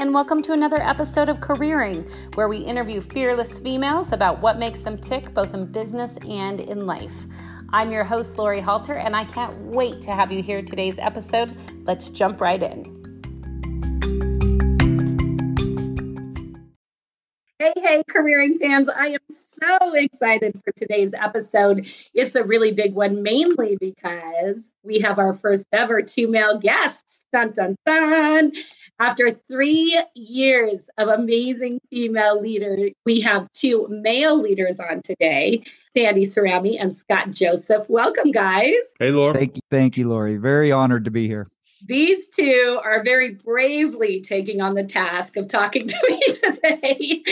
and welcome to another episode of Careering, where we interview fearless females about what makes them tick both in business and in life. I'm your host, Lori Halter, and I can't wait to have you hear today's episode. Let's jump right in. Hey, hey, careering fans. I am so excited for today's episode. It's a really big one, mainly because we have our first ever two male guests. Dun, dun, dun. After three years of amazing female leaders, we have two male leaders on today Sandy Cerami and Scott Joseph. Welcome, guys. Hey, Laura. Thank you, thank you, Lori. Very honored to be here. These two are very bravely taking on the task of talking to me today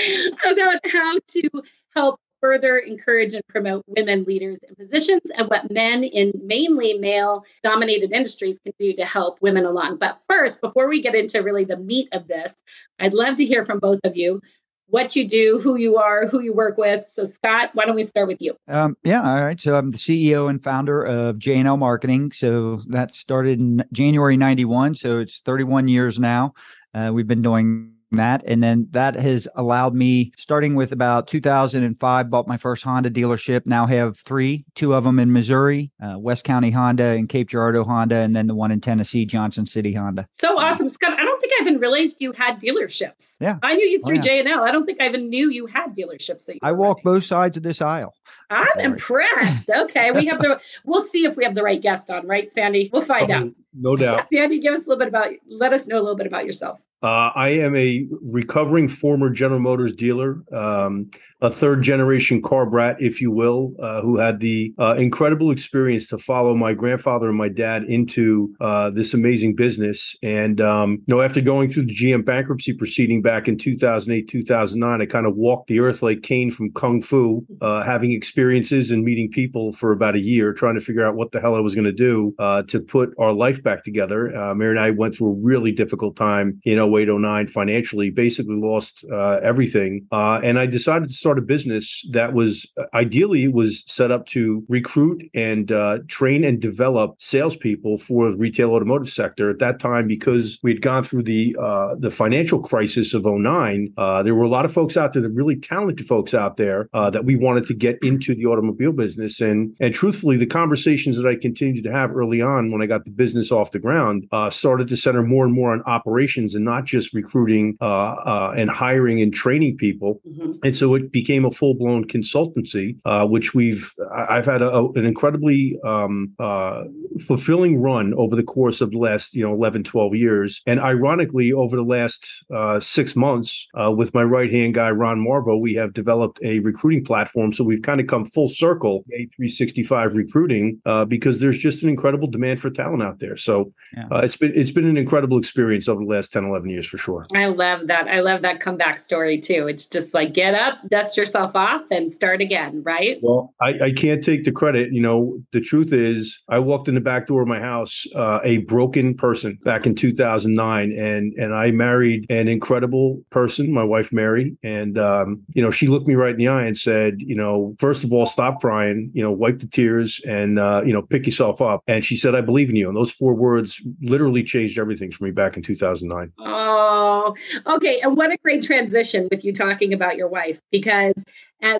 about how to help further encourage and promote women leaders in positions and what men in mainly male dominated industries can do to help women along. But first, before we get into really the meat of this, I'd love to hear from both of you what you do, who you are, who you work with. So, Scott, why don't we start with you? Um, yeah, all right. So, I'm the CEO and founder of J&L Marketing. So, that started in January 91. So, it's 31 years now. Uh, we've been doing that and then that has allowed me starting with about 2005 bought my first honda dealership. Now have three two of them in missouri uh, west county honda and cape girardeau honda and then the one in tennessee johnson city honda. So awesome. Scott i don't think i even realized you had dealerships. Yeah. I knew you through oh, yeah. j&l i don't think i even knew you had dealerships that i walk running. both sides of this aisle. I'm impressed. Okay we have the we'll see if we have the right guest on right sandy? We'll find oh, out. no doubt. Sandy give us a little bit about let us know a little bit about yourself uh, I am a recovering former General Motors dealer. Um, a third generation car brat, if you will, uh, who had the uh, incredible experience to follow my grandfather and my dad into uh, this amazing business. And, um, you know, after going through the GM bankruptcy proceeding back in 2008, 2009, I kind of walked the earth like Caine from Kung Fu, uh, having experiences and meeting people for about a year, trying to figure out what the hell I was going to do uh, to put our life back together. Uh, Mary and I went through a really difficult time in 08, 09 financially, basically lost everything. and I decided to start start a business that was uh, ideally was set up to recruit and uh, train and develop salespeople for the retail automotive sector. At that time, because we had gone through the uh, the financial crisis of 09, uh, there were a lot of folks out there, the really talented folks out there uh, that we wanted to get into the automobile business. And and truthfully, the conversations that I continued to have early on when I got the business off the ground uh, started to center more and more on operations and not just recruiting and hiring and training people. Mm-hmm. And so it became a full blown consultancy, uh, which we've I've had a, an incredibly um, uh, fulfilling run over the course of the last you know 11, 12 years. And ironically, over the last uh, six months, uh, with my right hand guy Ron Marvo, we have developed a recruiting platform. So we've kind of come full circle, A365 recruiting, uh, because there's just an incredible demand for talent out there. So yeah. Uh, it's been it's been an incredible experience over the last 10, 11 years for sure. I love that. I love that comeback story too. It's just like get up, dust yourself yourself off and start again, right? Well, I, I can't take the credit. You know, the truth is, I walked in the back door of my house uh, a broken person back in 2009, and and I married an incredible person, my wife Mary, and um, you know, she looked me right in the eye and said, you know, first of all, stop crying, you know, wipe the tears, and uh, you know, pick yourself up. And she said, I believe in you. And those four words literally changed everything for me back in 2009. Oh, okay. And what a great transition with you talking about your wife, because as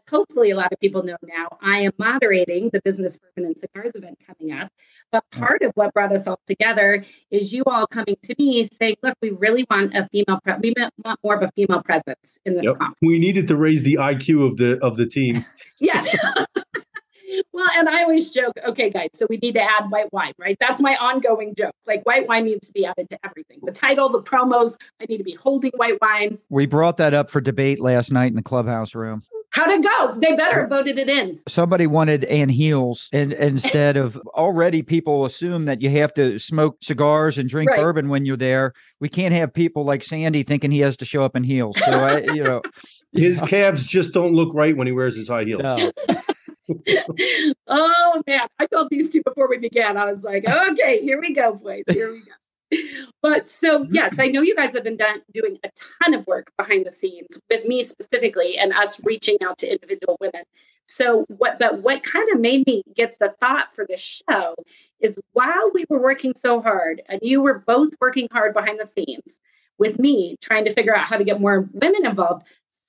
hopefully a lot of people know now, I am moderating the Business Bourbon and Cigars event coming up. But mm. part of what brought us all together is you all coming to me saying, look, we really want a female, pre- we want more of a female presence in this yep. conference. We needed to raise the IQ of the of the team. yes. Well, and I always joke, okay, guys, so we need to add white wine, right? That's my ongoing joke. Like white wine needs to be added to everything. The title, the promos, I need to be holding white wine. We brought that up for debate last night in the clubhouse room. How'd it go? They better have voted it in. Somebody wanted Ann Heels, and instead of already people assume that you have to smoke cigars and drink right. bourbon when you're there. We can't have people like Sandy thinking he has to show up in heels. So I, you know, his calves just don't look right when he wears his high heels. No. oh man, I told these two before we began. I was like, okay, here we go, boys. Here we go but so mm-hmm. yes i know you guys have been done, doing a ton of work behind the scenes with me specifically and us reaching out to individual women so what but what kind of made me get the thought for this show is while we were working so hard and you were both working hard behind the scenes with me trying to figure out how to get more women involved.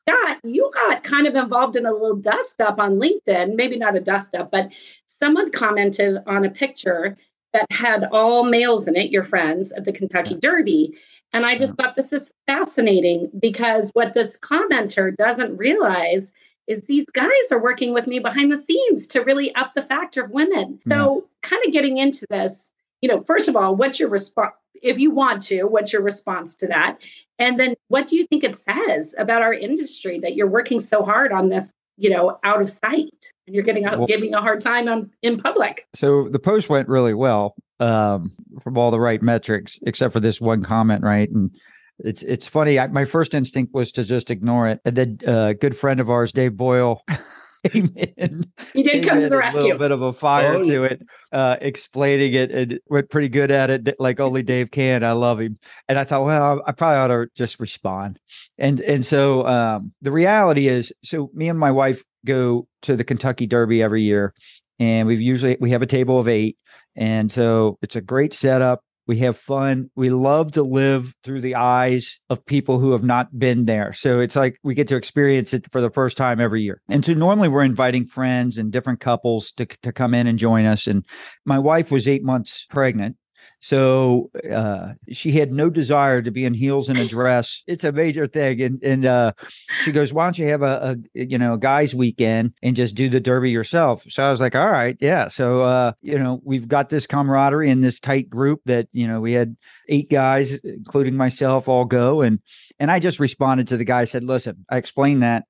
Scott, you got kind of involved in a little dust up on LinkedIn, maybe not a dust up, but someone commented on a picture that had all males in it, your friends at the Kentucky Derby. And I just thought this is fascinating because what this commenter doesn't realize is these guys are working with me behind the scenes to really up the factor of women. So, yeah. kind of getting into this, you know, first of all, what's your response? If you want to, what's your response to that? And then what do you think it says about our industry that you're working so hard on this, you know, out of sight and you're getting well, giving a hard time on in public? So the post went really well um, from all the right metrics, except for this one comment, right? And it's it's funny. I, my first instinct was to just ignore it. And then uh, a good friend of ours, Dave Boyle, came in. He did come to the rescue. A little bit of a fire oh, to it, uh, explaining it, and went pretty good at it, like only Dave can. I love him, and I thought, well, I probably ought to just respond. And and so um, the reality is, so me and my wife go to the Kentucky Derby every year, and we've usually we have a table of eight, and so it's a great setup. We have fun. We love to live through the eyes of people who have not been there. So it's like we get to experience it for the first time every year. And so normally we're inviting friends and different couples to, to come in and join us. And my wife was eight months pregnant so uh, she had no desire to be in heels and a dress. It's a major thing. And and uh, she goes, "Why don't you have a, a, you know guys weekend and just do the derby yourself?" So I was like, "All right, yeah." So uh, you know we've got this camaraderie in this tight group that you know we had eight guys, including myself, all go and and I just responded to the guy. Said, "Listen, I explained that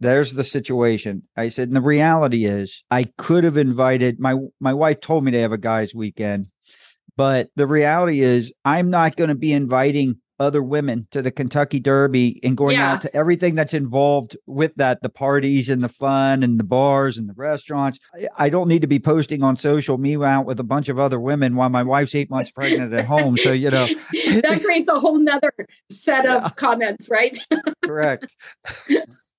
there's the situation. I said, and the reality is I could have invited my my wife told me to have a guys weekend. But the reality is, I'm not going to be inviting other women to the Kentucky Derby and going yeah. out to everything that's involved with that the parties and the fun and the bars and the restaurants. I, don't need to be posting on social me out with a bunch of other women while my wife's eight months pregnant at home. So, you know, that creates a whole nother set yeah. of comments, right? Correct.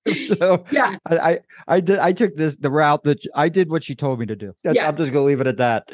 so yeah, I, I, I did I took this the route that I did what she told me to do. Yes. I'm just gonna leave it at that.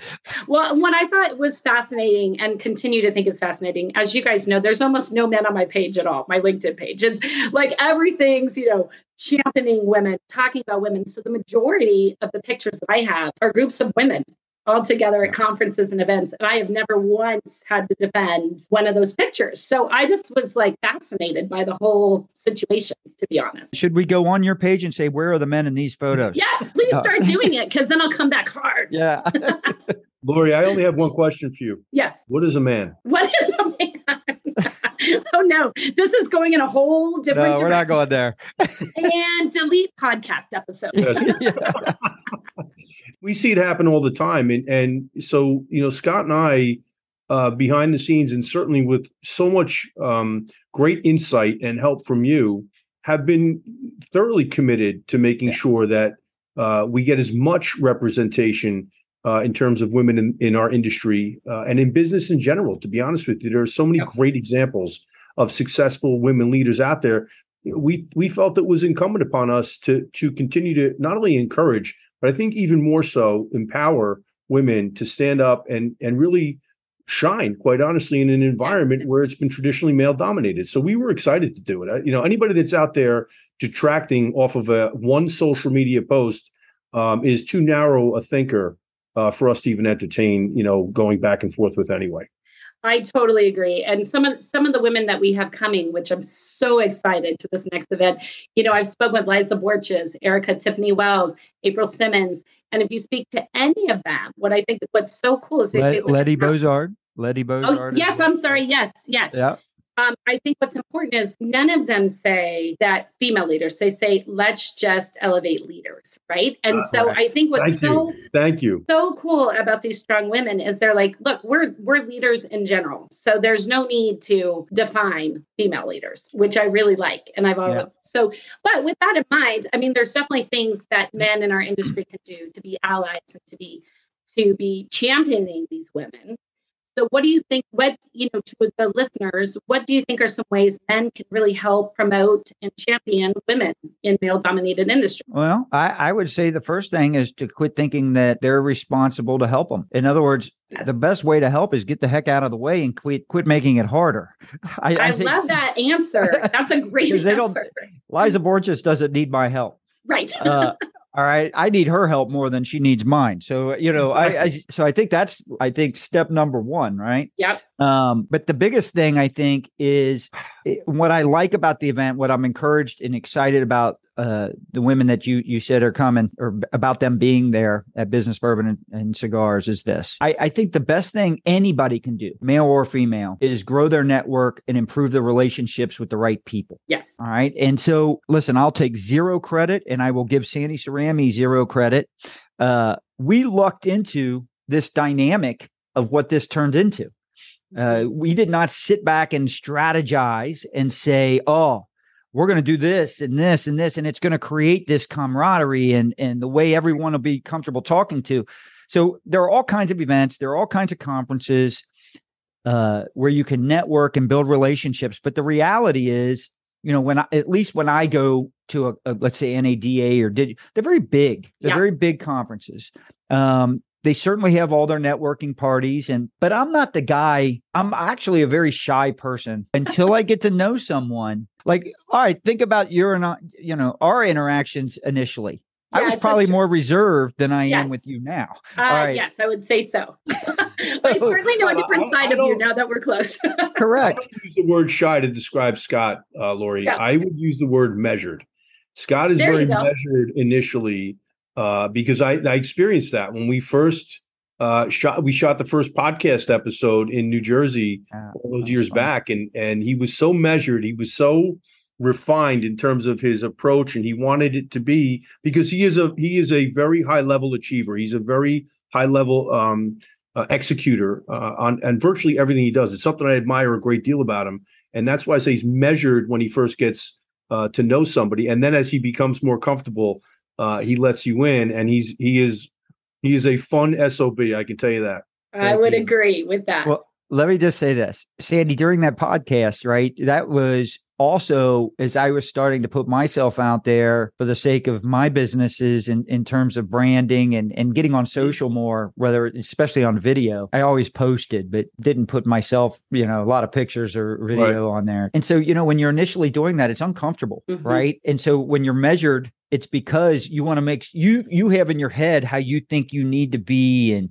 Well, what I thought was fascinating and continue to think is fascinating, as you guys know, there's almost no men on my page at all, my LinkedIn page. It's like everything's, you know, championing women, talking about women. So the majority of the pictures that I have are groups of women all together at conferences and events. And I have never once had to defend one of those pictures. So I just was like fascinated by the whole situation, to be honest. Should we go on your page and say, where are the men in these photos? Yes, please start uh, doing it because then I'll come back hard. Yeah. Lori, I only have one question for you. Yes. What is a man? What is a man? oh no, this is going in a whole different. No, we're not going there. and delete podcast episode. We see it happen all the time, and and so you know Scott and I. Uh, behind the scenes, and certainly with so much um, great insight and help from you, have been thoroughly committed to making yeah. sure that uh, we get as much representation uh, in terms of women in, in our industry uh, and in business in general. To be honest with you, there are so many yeah. great examples of successful women leaders out there. We we felt it was incumbent upon us to to continue to not only encourage but I think even more so empower women to stand up and and really shine quite honestly in an environment where it's been traditionally male dominated. So we were excited to do it. You know anybody that's out there detracting off of a one social media post um, is too narrow a thinker uh, for us to even entertain you know going back and forth with anyway I totally agree. And some of some of the women that we have coming, which I'm so excited to this next event. You know, I've spoken with Liza Borges, Erica Tiffany Wells, April Simmons, and if you speak to any of them, what I think what's so cool is they Let, say, Letty Bozard. Letty oh, Bozard. Oh, yes, I'm sorry. Yes, yes. Yeah. Um, I think what's important is none of them say that female leaders. They say let's just elevate leaders, right? And uh, so. I think what's Thank so you. Thank you so cool about these strong women is they're like, look, we're we're leaders in general, so there's no need to define female leaders, which I really like, and I've always. Yeah. So, but with that in mind, I mean, there's definitely things that men in our industry can do to be allies and to be to be championing these women So, what do you think? What you know to the listeners, what do you think are some ways men can really help promote and champion women in male-dominated industry? Well, I, I would say the first thing is to quit thinking that they're responsible to help them. In other words, yes. the best way to help is get the heck out of the way and quit quit making it harder. I, I, I think, love that answer. That's a great answer. Liza Borges doesn't need my help. Right. uh, all right i need her help more than she needs mine. So you know exactly. I, I, so i think that's i think step number one right? Yep. Um but the biggest thing i think is what i like about the event what i'm encouraged and excited about uh, the women that you you said are coming or about them being there at business bourbon and, and cigars is this. I, I think the best thing anybody can do male or female is grow their network and improve the relationships with the right people. Yes. All right? And so listen i'll take zero credit and i will give sandy cerami zero credit. Uh, we lucked into this dynamic of what this turned into uh, we did not sit back and strategize and say, oh, we're going to do this and this and this and it's going to create this camaraderie and and the way everyone will be comfortable talking to so there are all kinds of events there are all kinds of conferences uh, where you can network and build relationships but the reality is you know when I, at least when i go to a, a let's say nada or did they're very big they're yeah. very big conferences um, they certainly have all their networking parties and but i'm not the guy i'm actually a very shy person until i get to know someone like all right think about your and you know our interactions initially I was probably more reserved than I yes. am with you now. Uh, Yes, I would say so. I certainly know a different side I, I of you now that we're close. correct. use the word shy to describe Scott, uh, Lori. Yeah. I would use the word measured. Scott is there very measured initially uh, because I, I experienced that when we first uh, shot. We shot the first podcast episode in New Jersey ah, all those years back, and and he was so measured. He was so refined in terms of his approach, and he wanted it to be because he is a he is a very high level achiever. He's a very high level um, uh, executor uh, on and virtually everything he does. It's something I admire a great deal about him, and that's why I say he's measured when he first gets uh, to know somebody, and then as he becomes more comfortable, uh, he lets you in, and he's he is he is a fun sob. I can tell you that. I would agree with that. Well, let me just say this, Sandy. During that podcast, right, that was also as I was starting to put myself out there for the sake of my businesses in, in terms of branding and, and getting on social more, whether especially on video, I always posted, but didn't put myself, you know, a lot of pictures or video right. on there. And so, you know, when you're initially doing that, it's uncomfortable, mm-hmm. right? And so when you're measured, it's because you want to make you you have in your head how you think you need to be and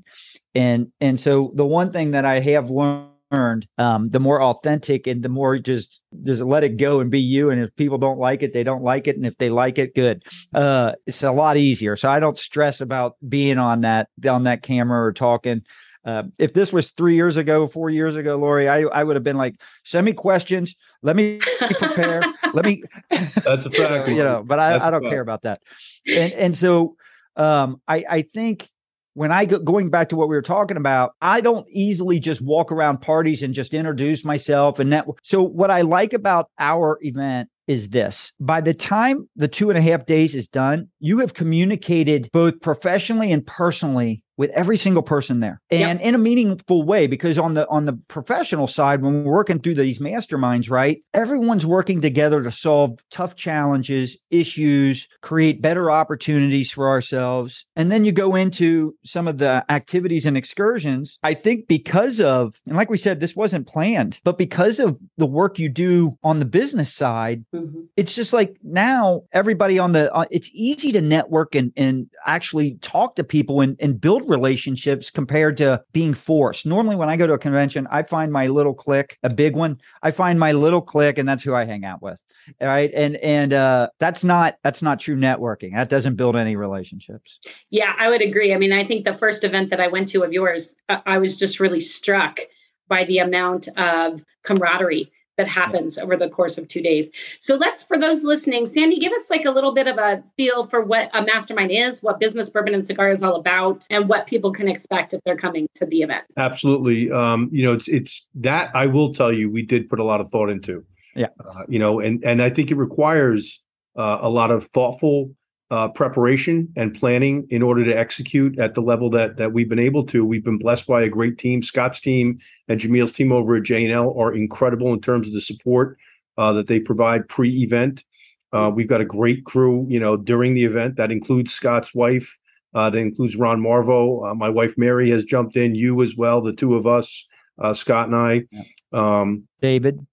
and and so the one thing that I have learned learned, um, the more authentic and the more just just let it go and be you. And if people don't like it, they don't like it. And if they like it, good. Uh, it's a lot easier. So I don't stress about being on that on that camera or talking. Uh, if this was three years ago, four years ago, Lori, I, I would have been like, send me questions. Let me prepare. let me. That's a fact. you know, but I, I don't care about that. And and so um, I I think when I go going back to what we were talking about, I don't easily just walk around parties and just introduce myself and network. So what I like about our event is this by the time the two and a half days is done, you have communicated both professionally and personally with every single person there and yep. in a meaningful way because on the on the professional side when we're working through these masterminds right everyone's working together to solve tough challenges issues create better opportunities for ourselves and then you go into some of the activities and excursions i think because of and like we said this wasn't planned but because of the work you do on the business side mm-hmm. It's just like now everybody on the uh, it's easy to network and and actually talk to people and, and build relationships compared to being forced. Normally, when I go to a convention, I find my little clique, a big one. I find my little clique, and that's who I hang out with. All right. And and uh that's not that's not true networking. That doesn't build any relationships. Yeah, I would agree. I mean, I think the first event that I went to of yours, I was just really struck by the amount of camaraderie that happens over the course of two days. So let's, for those listening, Sandy, give us like a little bit of a feel for what a mastermind is, what business bourbon and cigar is all about, and what people can expect if they're coming to the event. Absolutely. Um, you know, it's it's that I will tell you, we did put a lot of thought into. Yeah. Uh, you know, and and I think it requires uh, a lot of thoughtful uh, preparation and planning in order to execute at the level that that we've been able to. We've been blessed by a great team. Scott's team and Jamil's team over at J&L are incredible in terms of the support uh, that they provide pre-event. Uh, we've got a great crew, you know, during the event. That includes Scott's wife. Uh, that includes Ron Marvo. Uh, my wife Mary has jumped in. You as well. The two of us, uh, Scott and I. Um, David.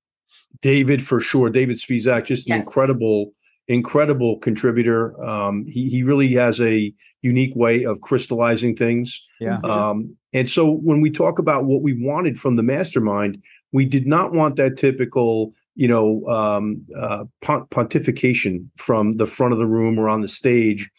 David for sure. David Spizak, just an incredible incredible contributor. Um, he he really has a unique way of crystallizing things. Yeah. Um, and so when we talk about what we wanted from the mastermind, we did not want that typical, you know, um, uh, pontification from the front of the room or on the stage.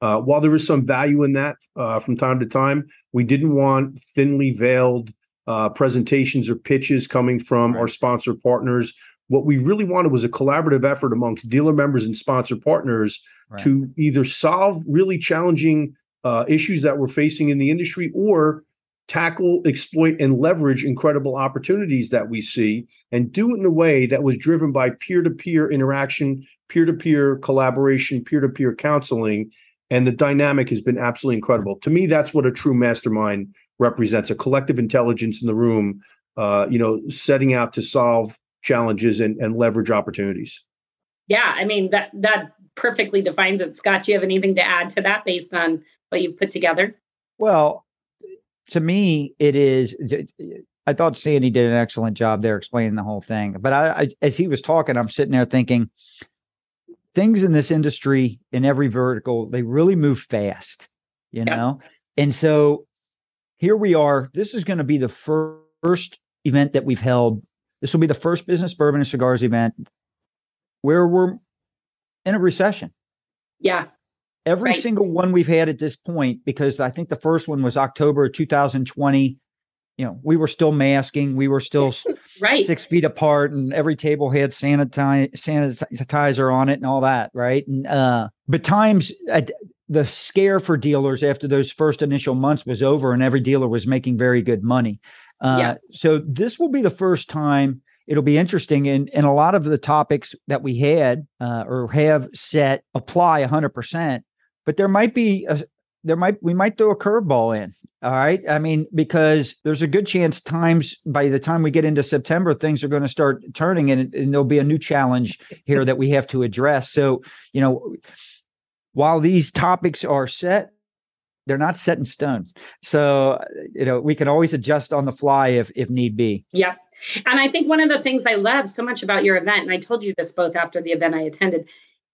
Uh, while there is some value in that uh, from time to time, we didn't want thinly veiled uh, presentations or pitches coming from right. our sponsor partners what we really wanted was a collaborative effort amongst dealer members and sponsor partners right. to either solve really challenging uh, issues that we're facing in the industry or tackle, exploit, and leverage incredible opportunities that we see and do it in a way that was driven by peer to peer interaction, peer to peer collaboration, peer to peer counseling. And the dynamic has been absolutely incredible. To me, that's what a true mastermind represents a collective intelligence in the room, uh, you know, setting out to solve challenges and, and leverage opportunities. Yeah, I mean that that perfectly defines it. Scott, do you have anything to add to that based on what you've put together? Well, to me, it is. I thought Sandy did an excellent job there explaining the whole thing. But I, I, as he was talking, I'm sitting there thinking, things in this industry in every vertical they really move fast, you yep. know. And so here we are. This is going to be the first event that we've held this will be the first business bourbon and cigars event where we're in a recession. Yeah. Every right. single one we've had at this point, because I think the first one was October 2020. You know, we were still masking, we were still right six feet apart, and every table had sanitize, sanitizer on it and all that, right? And uh, but times uh, the scare for dealers after those first initial months was over, and every dealer was making very good money. Uh, yeah. So this will be the first time. It'll be interesting, and and a lot of the topics that we had uh, or have set apply 100. percent But there might be a there might we might throw a curveball in. All right. I mean, because there's a good chance times by the time we get into September, things are going to start turning and, and there'll be a new challenge here that we have to address. So, you know, while these topics are set, they're not set in stone. So, you know, we can always adjust on the fly if if need be. Yeah. And I think one of the things I love so much about your event, and I told you this both after the event I attended,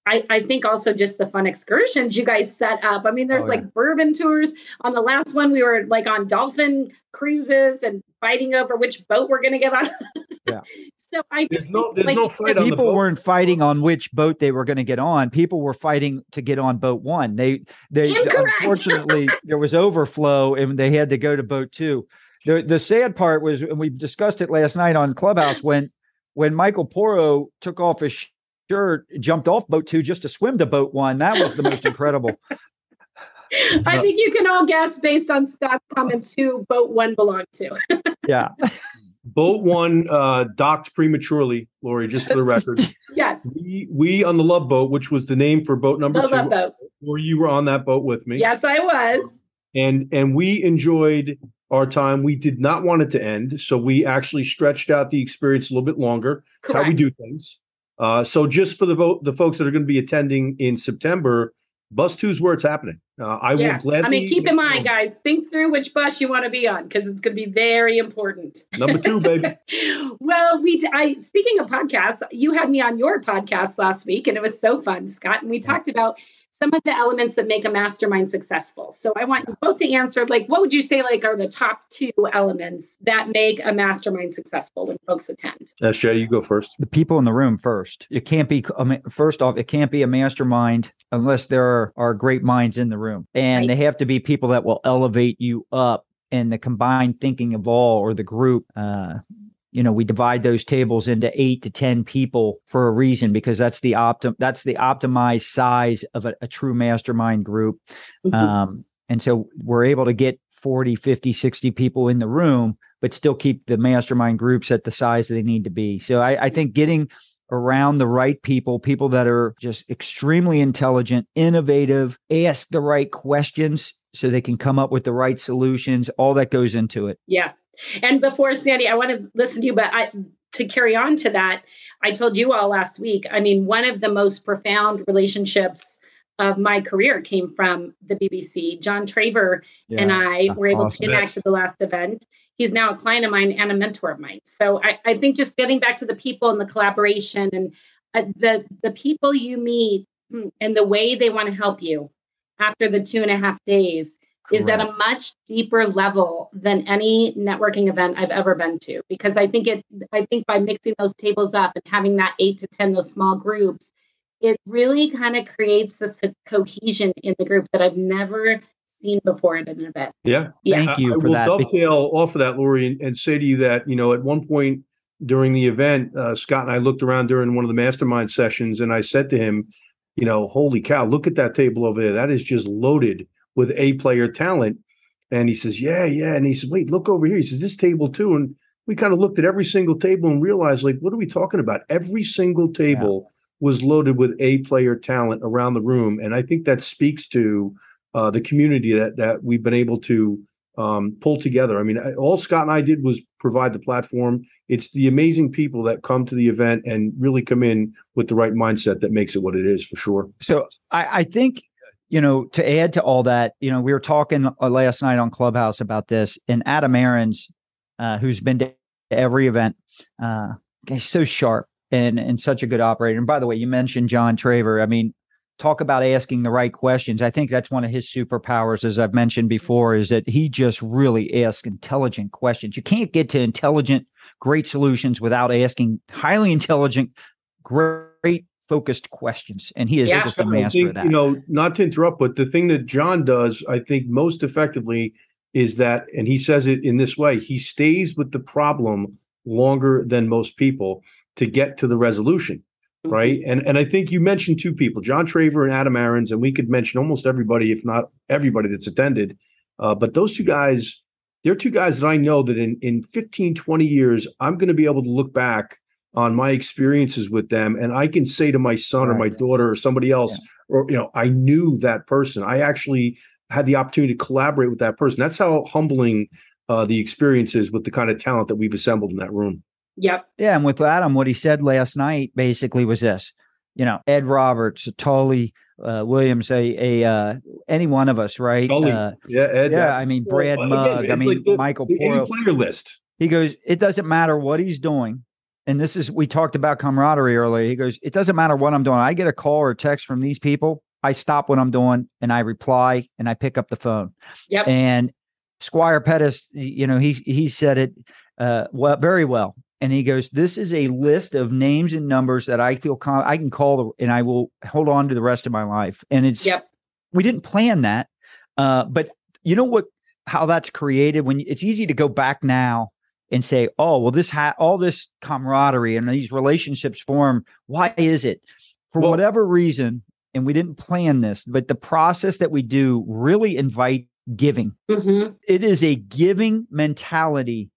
I, I think also just the fun excursions you guys set up. I mean, there's oh, yeah. like bourbon tours. On the last one, we were like on dolphin cruises and fighting over which boat we're going to get on. yeah. So I there's no there's like no fight. Said, people weren't fighting on which boat they were going to get on. People were fighting to get on boat one. They they Incorrect. unfortunately there was overflow and they had to go to boat two. The the sad part was, and we discussed it last night on Clubhouse when when Michael Poro took off his shirt, jumped off boat two just to swim to boat one. That was the most incredible. I think you can all guess based on Scott's comments who boat one belonged to. yeah. Boat one uh, docked prematurely, Lori, just for the record. yes. We, we on the Love Boat, which was the name for boat number the two. Love boat. Or you were on that boat with me. Yes, I was. And and we enjoyed our time. We did not want it to end, so we actually stretched out the experience a little bit longer. That's how we do things. Uh, so just for the vote, the folks that are going to be attending in September, bus two is where it's happening. Uh, I yeah. will gladly. I mean, keep in mind, guys, think through which bus you want to be on because it's going to be very important. Number two, baby. well, we. T- I speaking of podcasts, you had me on your podcast last week, and it was so fun, Scott. And we talked about some of the elements that make a mastermind successful. So I want you both to answer like what would you say like are the top two elements that make a mastermind successful when folks attend? Uh, Shay, you go first. The people in the room first. It can't be I first off, it can't be a mastermind unless there are, are great minds in the room. And right. they have to be people that will elevate you up and the combined thinking of all or the group uh, you know we divide those tables into eight to ten people for a reason because that's the optim that's the optimized size of a, a true mastermind group mm-hmm. um, and so we're able to get 40 50 60 people in the room but still keep the mastermind groups at the size that they need to be so I, I think getting around the right people, people that are just extremely intelligent, innovative, ask the right questions so they can come up with the right solutions. All that goes into it. Yeah. And before Sandy, I want to listen to you, but I to carry on to that, I told you all last week. I mean, one of the most profound relationships of my career came from the BBC. John Traver yeah, and I were able awesome. to connect at the last event. He's now a client of mine and a mentor of mine. So I, I think just getting back to the people and the collaboration and uh, the the people you meet hmm, and the way they want to help you after the two and a half days Correct. is at a much deeper level than any networking event I've ever been to. Because I think it I think by mixing those tables up and having that eight to ten, those small groups, it really kind of creates this cohesion in the group that I've never seen before at an event. Yeah. yeah. Thank you I, for I will that. dovetail off of that, Lori, and, and, say to you that, you know, at one point during the event, uh, Scott and I looked around during one of the mastermind sessions and I said to him, you know, holy cow, look at that table over there. That is just loaded with A player talent. And he says, yeah, yeah. And he says, wait, look over here. He says, this table too. And we kind of looked at every single table and realized, like, what are we talking about? Every single table was loaded with A player talent around the room. And I think that speaks to uh, the community that, that we've been able to um, pull together. I mean, all Scott and I did was provide the platform. It's the amazing people that come to the event and really come in with the right mindset that makes it what it is for sure. So I, I think you know, to add to all that, you know, we were talking uh, last night on Clubhouse about this, and Adam Aarons, uh, who's been to every event, uh, he's so sharp and and such a good operator. And by the way, you mentioned John Traver. I mean, talk about asking the right questions. I think that's one of his superpowers, as I've mentioned before, is that he just really asks intelligent questions. You can't get to intelligent, great solutions without asking highly intelligent, great focused questions. And he is yeah. just a master think, of that. You know, not to interrupt, but the thing that John does, I think, most effectively is that, and he says it in this way, he stays with the problem longer than most people to get to the resolution. Mm-hmm. Right. And and I think you mentioned two people, John Traver and Adam Aarons, and we could mention almost everybody, if not everybody that's attended. Uh, but those two guys, they're two guys that I know that in, in 15, 20 years, I'm going to be able to look back on my experiences with them and I can say to my son right. or my daughter or somebody else, yeah. or, you know, I knew that person. I actually had the opportunity to collaborate with that person. That's how humbling uh, the experience is with the kind of talent that we've assembled in that room. Yep. Yeah. And with Adam, what he said last night basically was this you know, Ed Roberts, Tully uh, Williams, a, a uh, any one of us, right? Tully. Uh, yeah, Ed. Yeah, I mean, Brad well, Mugg. Again, I mean, like the, Michael the player list. He goes, it doesn't matter what he's doing. And this is, we talked about camaraderie earlier. He goes, it doesn't matter what I'm doing. I get a call or a text from these people. I stop what I'm doing and I reply and I pick up the phone. Yep. And Squire Pettis, you know, he he said it uh, well, very well. And he goes, "This is a list of names and numbers that I feel com- I can call, the- and I will hold on to the rest of my life." And it's, yep. we didn't plan that, uh, but you know what? How that's created when it's easy to go back now and say, "Oh, well, this ha- all this camaraderie and these relationships form. Why is it? For well, whatever reason, and we didn't plan this, but the process that we do really invite giving. Mm-hmm. It is a giving mentality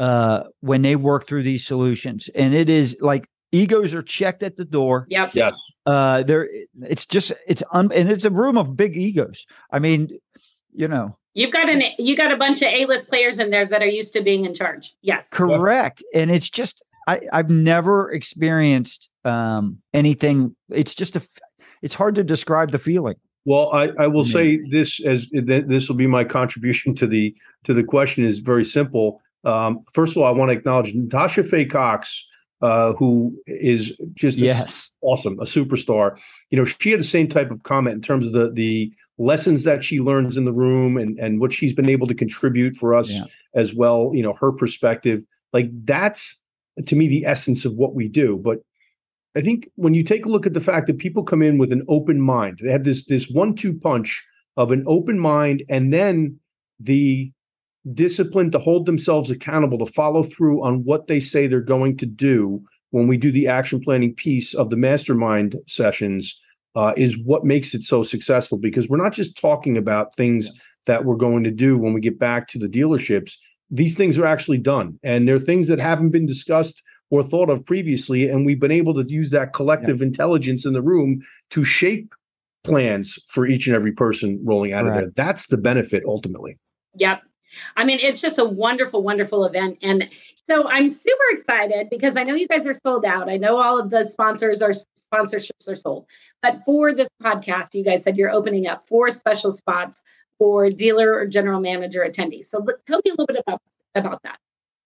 uh, when they work through these solutions, and it is like egos are checked at the door. Yep. Yes. Uh, there, it's just it's un, and it's a room of big egos. I mean, you know. You've got an you got a bunch of A-list players in there that are used to being in charge. Yes. Correct. And it's just I, I've never experienced um, anything. It's just a it's hard to describe the feeling. Well, I, I will say this as this will be my contribution to the to the question is very simple. Um, first of all, I want to acknowledge Natasha Faye Cox, uh, who is just yes. awesome, a superstar. You know, she had the same type of comment in terms of the the lessons that she learns in the room and and what she's been able to contribute for us yeah. as well. You know, her perspective, like that's to me the essence of what we do. But I think when you take a look at the fact that people come in with an open mind, they have this this one-two punch of an open mind and then the discipline to hold themselves accountable to follow through on what they say they're going to do when we do the action planning piece of the mastermind sessions uh, is what makes it so successful because we're not just talking about things that we're going to do when we get back to the dealerships these things are actually done, and they're things that haven't been discussed or thought of previously, and we've been able to use that collective yeah. intelligence in the room to shape plans for each and every person rolling out right. of there. That's the benefit ultimately. Yep. I mean, it's just a wonderful, wonderful event. And so I'm super excited because I know you guys are sold out. I know all of the sponsors are sponsorships are sold. But for this podcast, you guys said you're opening up four special spots for dealer or general manager attendees. So tell me a little bit about, about that.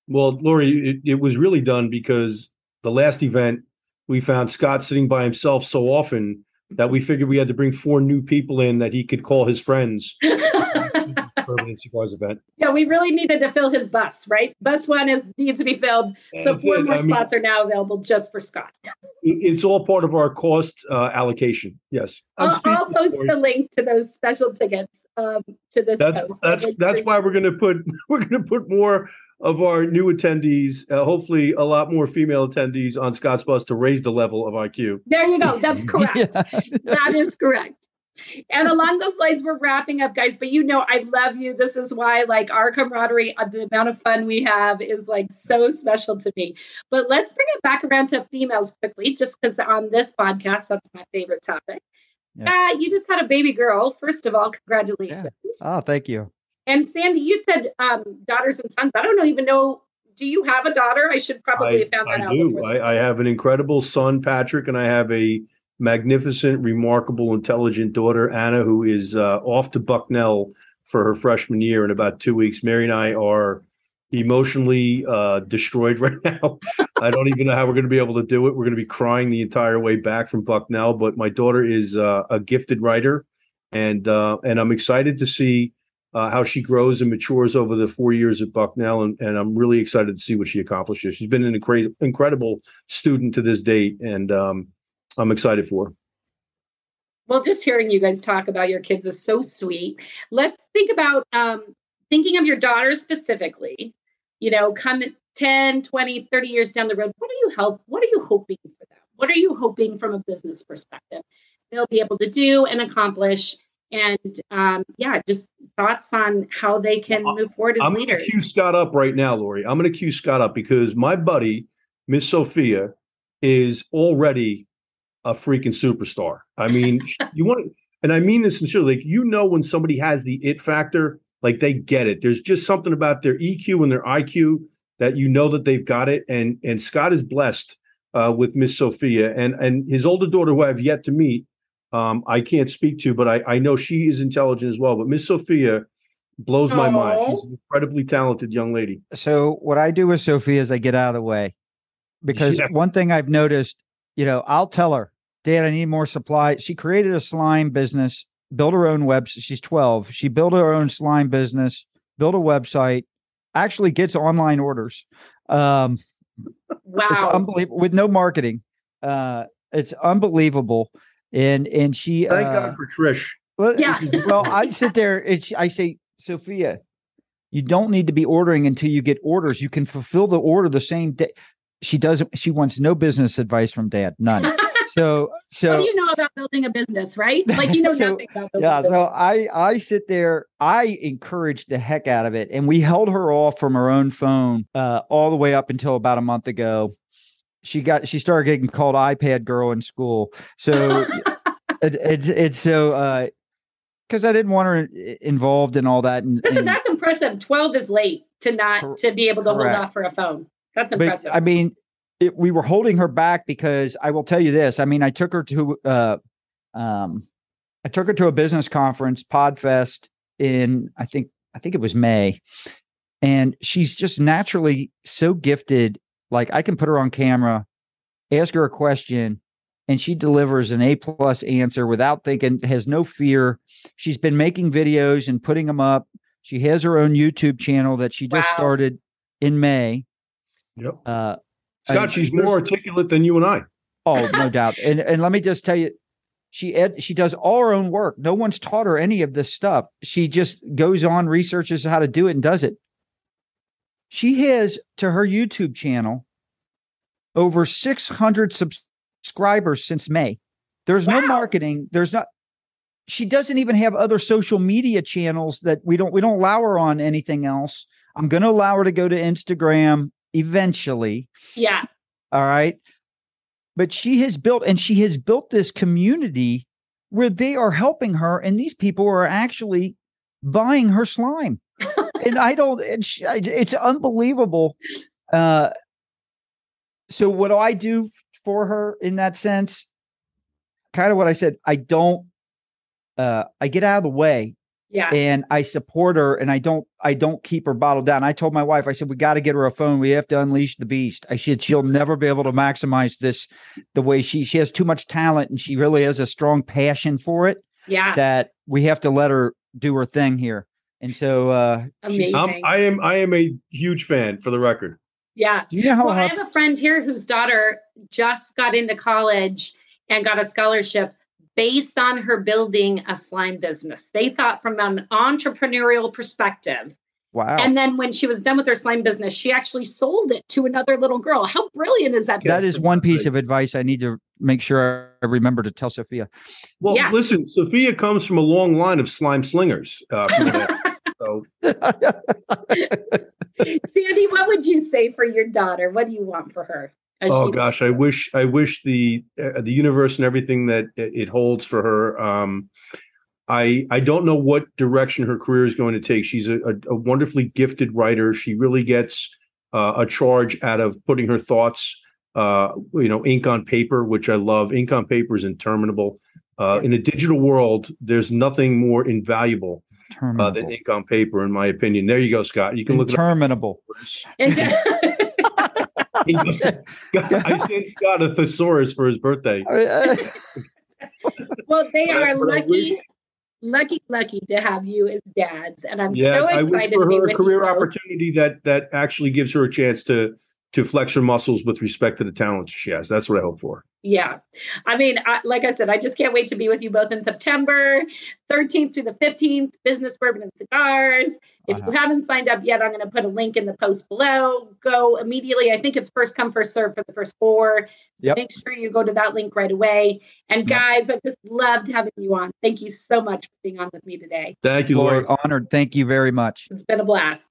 Well, Lori, it, it was really done because the last event we found Scott sitting by himself so often that we figured we had to bring four new people in that he could call his friends. Bourbon and Cigars event. Yeah, we really needed to fill his bus, right? Bus one is needs to be filled. So That's four it. more I spots mean, are now available just for Scott. It's all part of our cost uh, allocation. Yes, I'll, I'll post the link to those special tickets um, to this. That's post. that's that's why we're going to put we're going to put more of our new attendees, uh, hopefully a lot more female attendees on Scott's bus to raise the level of IQ. There you go. That's correct. yeah. That is correct. And along those lines, we're wrapping up, guys. But you know, I love you. This is why, like, our camaraderie, uh, the amount of fun we have is like so special to me. But let's bring it back around to females quickly, just because on this podcast, that's my favorite topic. Yeah. Uh, you just had a baby girl. First of all, congratulations. Yeah. Oh, thank you. And Sandy, you said um, daughters and sons. I don't even know. Do you have a daughter? I should probably I, have found that I out. Do. I, I have an incredible son, Patrick, and I have a magnificent, remarkable, intelligent daughter, Anna, who is uh, off to Bucknell for her freshman year in about two weeks. Mary and I are emotionally uh, destroyed right now. I don't even know how we're going to be able to do it. We're going to be crying the entire way back from Bucknell. But my daughter is uh, a gifted writer, and uh, and I'm excited to see uh, how she grows and matures over the four years at Bucknell, and, and I'm really excited to see what she accomplishes. She's been an incre- incredible student to this date, and um, I'm excited for. Well, just hearing you guys talk about your kids is so sweet. Let's think about um, thinking of your daughter specifically. You know, come 10, 20, 30 years down the road, what are you help? What are you hoping for them? What are you hoping from a business perspective they'll be able to do and accomplish? and um, yeah, just thoughts on how they can move forward as I'm leaders. I'm going to cue Scott up right now, Lori. I'm going to cue Scott up because my buddy, Miss Sophia, is already a freaking superstar. I mean, you want, and I mean this sincerely. Like you know, when somebody has the it factor, like they get it. There's just something about their EQ and their IQ that you know that they've got it. And and Scott is blessed uh, with Miss Sophia and and his older daughter, who I've yet to meet um, I can't speak to, but I, I know she is intelligent as well. But Miss Sophia blows my Aww. mind. She's an incredibly talented young lady. So what I do with Sophia is I get out of the way because yes. one thing I've noticed, you know, I'll tell her, Dad, I need more supply. She created a slime business, built her own website. She's 12. She built her own slime business, built a website, actually gets online orders. Um, wow. It's unbelievable with no marketing. Uh, it's unbelievable and and she thank uh, God for Trish. Well, yeah. well, I sit there and she, I say, Sophia, you don't need to be ordering until you get orders. You can fulfill the order the same day. She doesn't. She wants no business advice from Dad. None. So, so what do you know about building a business, right? Like you know so, nothing about building. Yeah. So I I sit there. I encouraged the heck out of it, and we held her off from her own phone uh, all the way up until about a month ago she got she started getting called iPad girl in school. So it, it's it's so uh because I didn't want her involved in all that. And, Listen, and, that's impressive. Twelve is late to not to be able to correct. hold off for a phone. That's impressive. But, I mean, it, we were holding her back because I will tell you this. I mean, I took her to uh, um, I took her to a business conference, Podfest, in I think I think it was May, and she's just naturally so gifted like I can put her on camera, ask her a question, and she delivers an A plus answer without thinking, has no fear. She's been making videos and putting them up. She has her own YouTube channel that she just wow. started in May. Yep. Uh, Scott, she's more articulate than you and I. Oh, no doubt. And and let me just tell you, she ed, she does all her own work. No one's taught her any of this stuff. She just goes on, researches how to do it, and does it. She has to her YouTube channel over 600 subscribers since May. There's wow. no marketing. There's not. She doesn't even have other social media channels that we don't we don't allow her on anything else. I'm going to allow her to go to Instagram eventually. Yeah. All right. But she has built, and she has built this community where they are helping her, and these people are actually buying her slime. and I don't, it's, it's unbelievable. Uh, so, what do I do for her in that sense? Kind of what I said. I don't, uh, I get out of the way yeah. And I support her and I don't I don't keep her bottled down. I told my wife, I said, we got to get her a phone. We have to unleash the beast. I said she'll never be able to maximize this the way she she has too much talent and she really has a strong passion for it. Yeah. That we have to let her do her thing here. And so uh Amazing. I'm, I am I am a huge fan for the record. Yeah. Do you know how well, I have a friend here whose daughter just got into college and got a scholarship based on her building a slime business. They thought from an entrepreneurial perspective. Wow. And then when she was done with her slime business, she actually sold it to another little girl. How brilliant is that? That is one piece of advice I need to make sure I remember to tell Sophia. Well, Yeah. listen, Sophia comes from a long line of slime slingers. Uh, so Sandy, what would you say for your daughter? What do you want for her? As oh she- gosh, I wish I wish the uh, the universe and everything that it it holds for her. Um, I I don't know what direction her career is going to take. She's a, a, a wonderfully gifted writer. She really gets uh, a charge out of putting her thoughts, uh, you know, ink on paper, which I love. Ink on paper is interminable. Uh, in a digital world, there's nothing more invaluable uh, than ink on paper, in my opinion. There you go, Scott. You can look it up. Interminable. And- He must I sent Scott a thesaurus for his birthday. Uh, well, they But are lucky, wish- lucky, lucky to have you as dads. And I'm Yeah, so I wish excited for to be her a with career you. both. opportunity that that actually gives her a chance to to flex her muscles with respect to the talents she has. That's what I hope for. Yeah. I mean, I, like I said, I just can't wait to be with you both in September 13th to the 15th, Business Bourbon and Cigars. If Uh-huh. you haven't signed up yet, I'm going to put a link in the post below. Go immediately. I think it's first come, first serve for the first four. So Yep. make sure you go to that link right away. And Yep. guys, I just loved having you on. Thank you so much for being on with me today. Thank you, Lori, Lord. honored. Thank you very much. It's been a blast.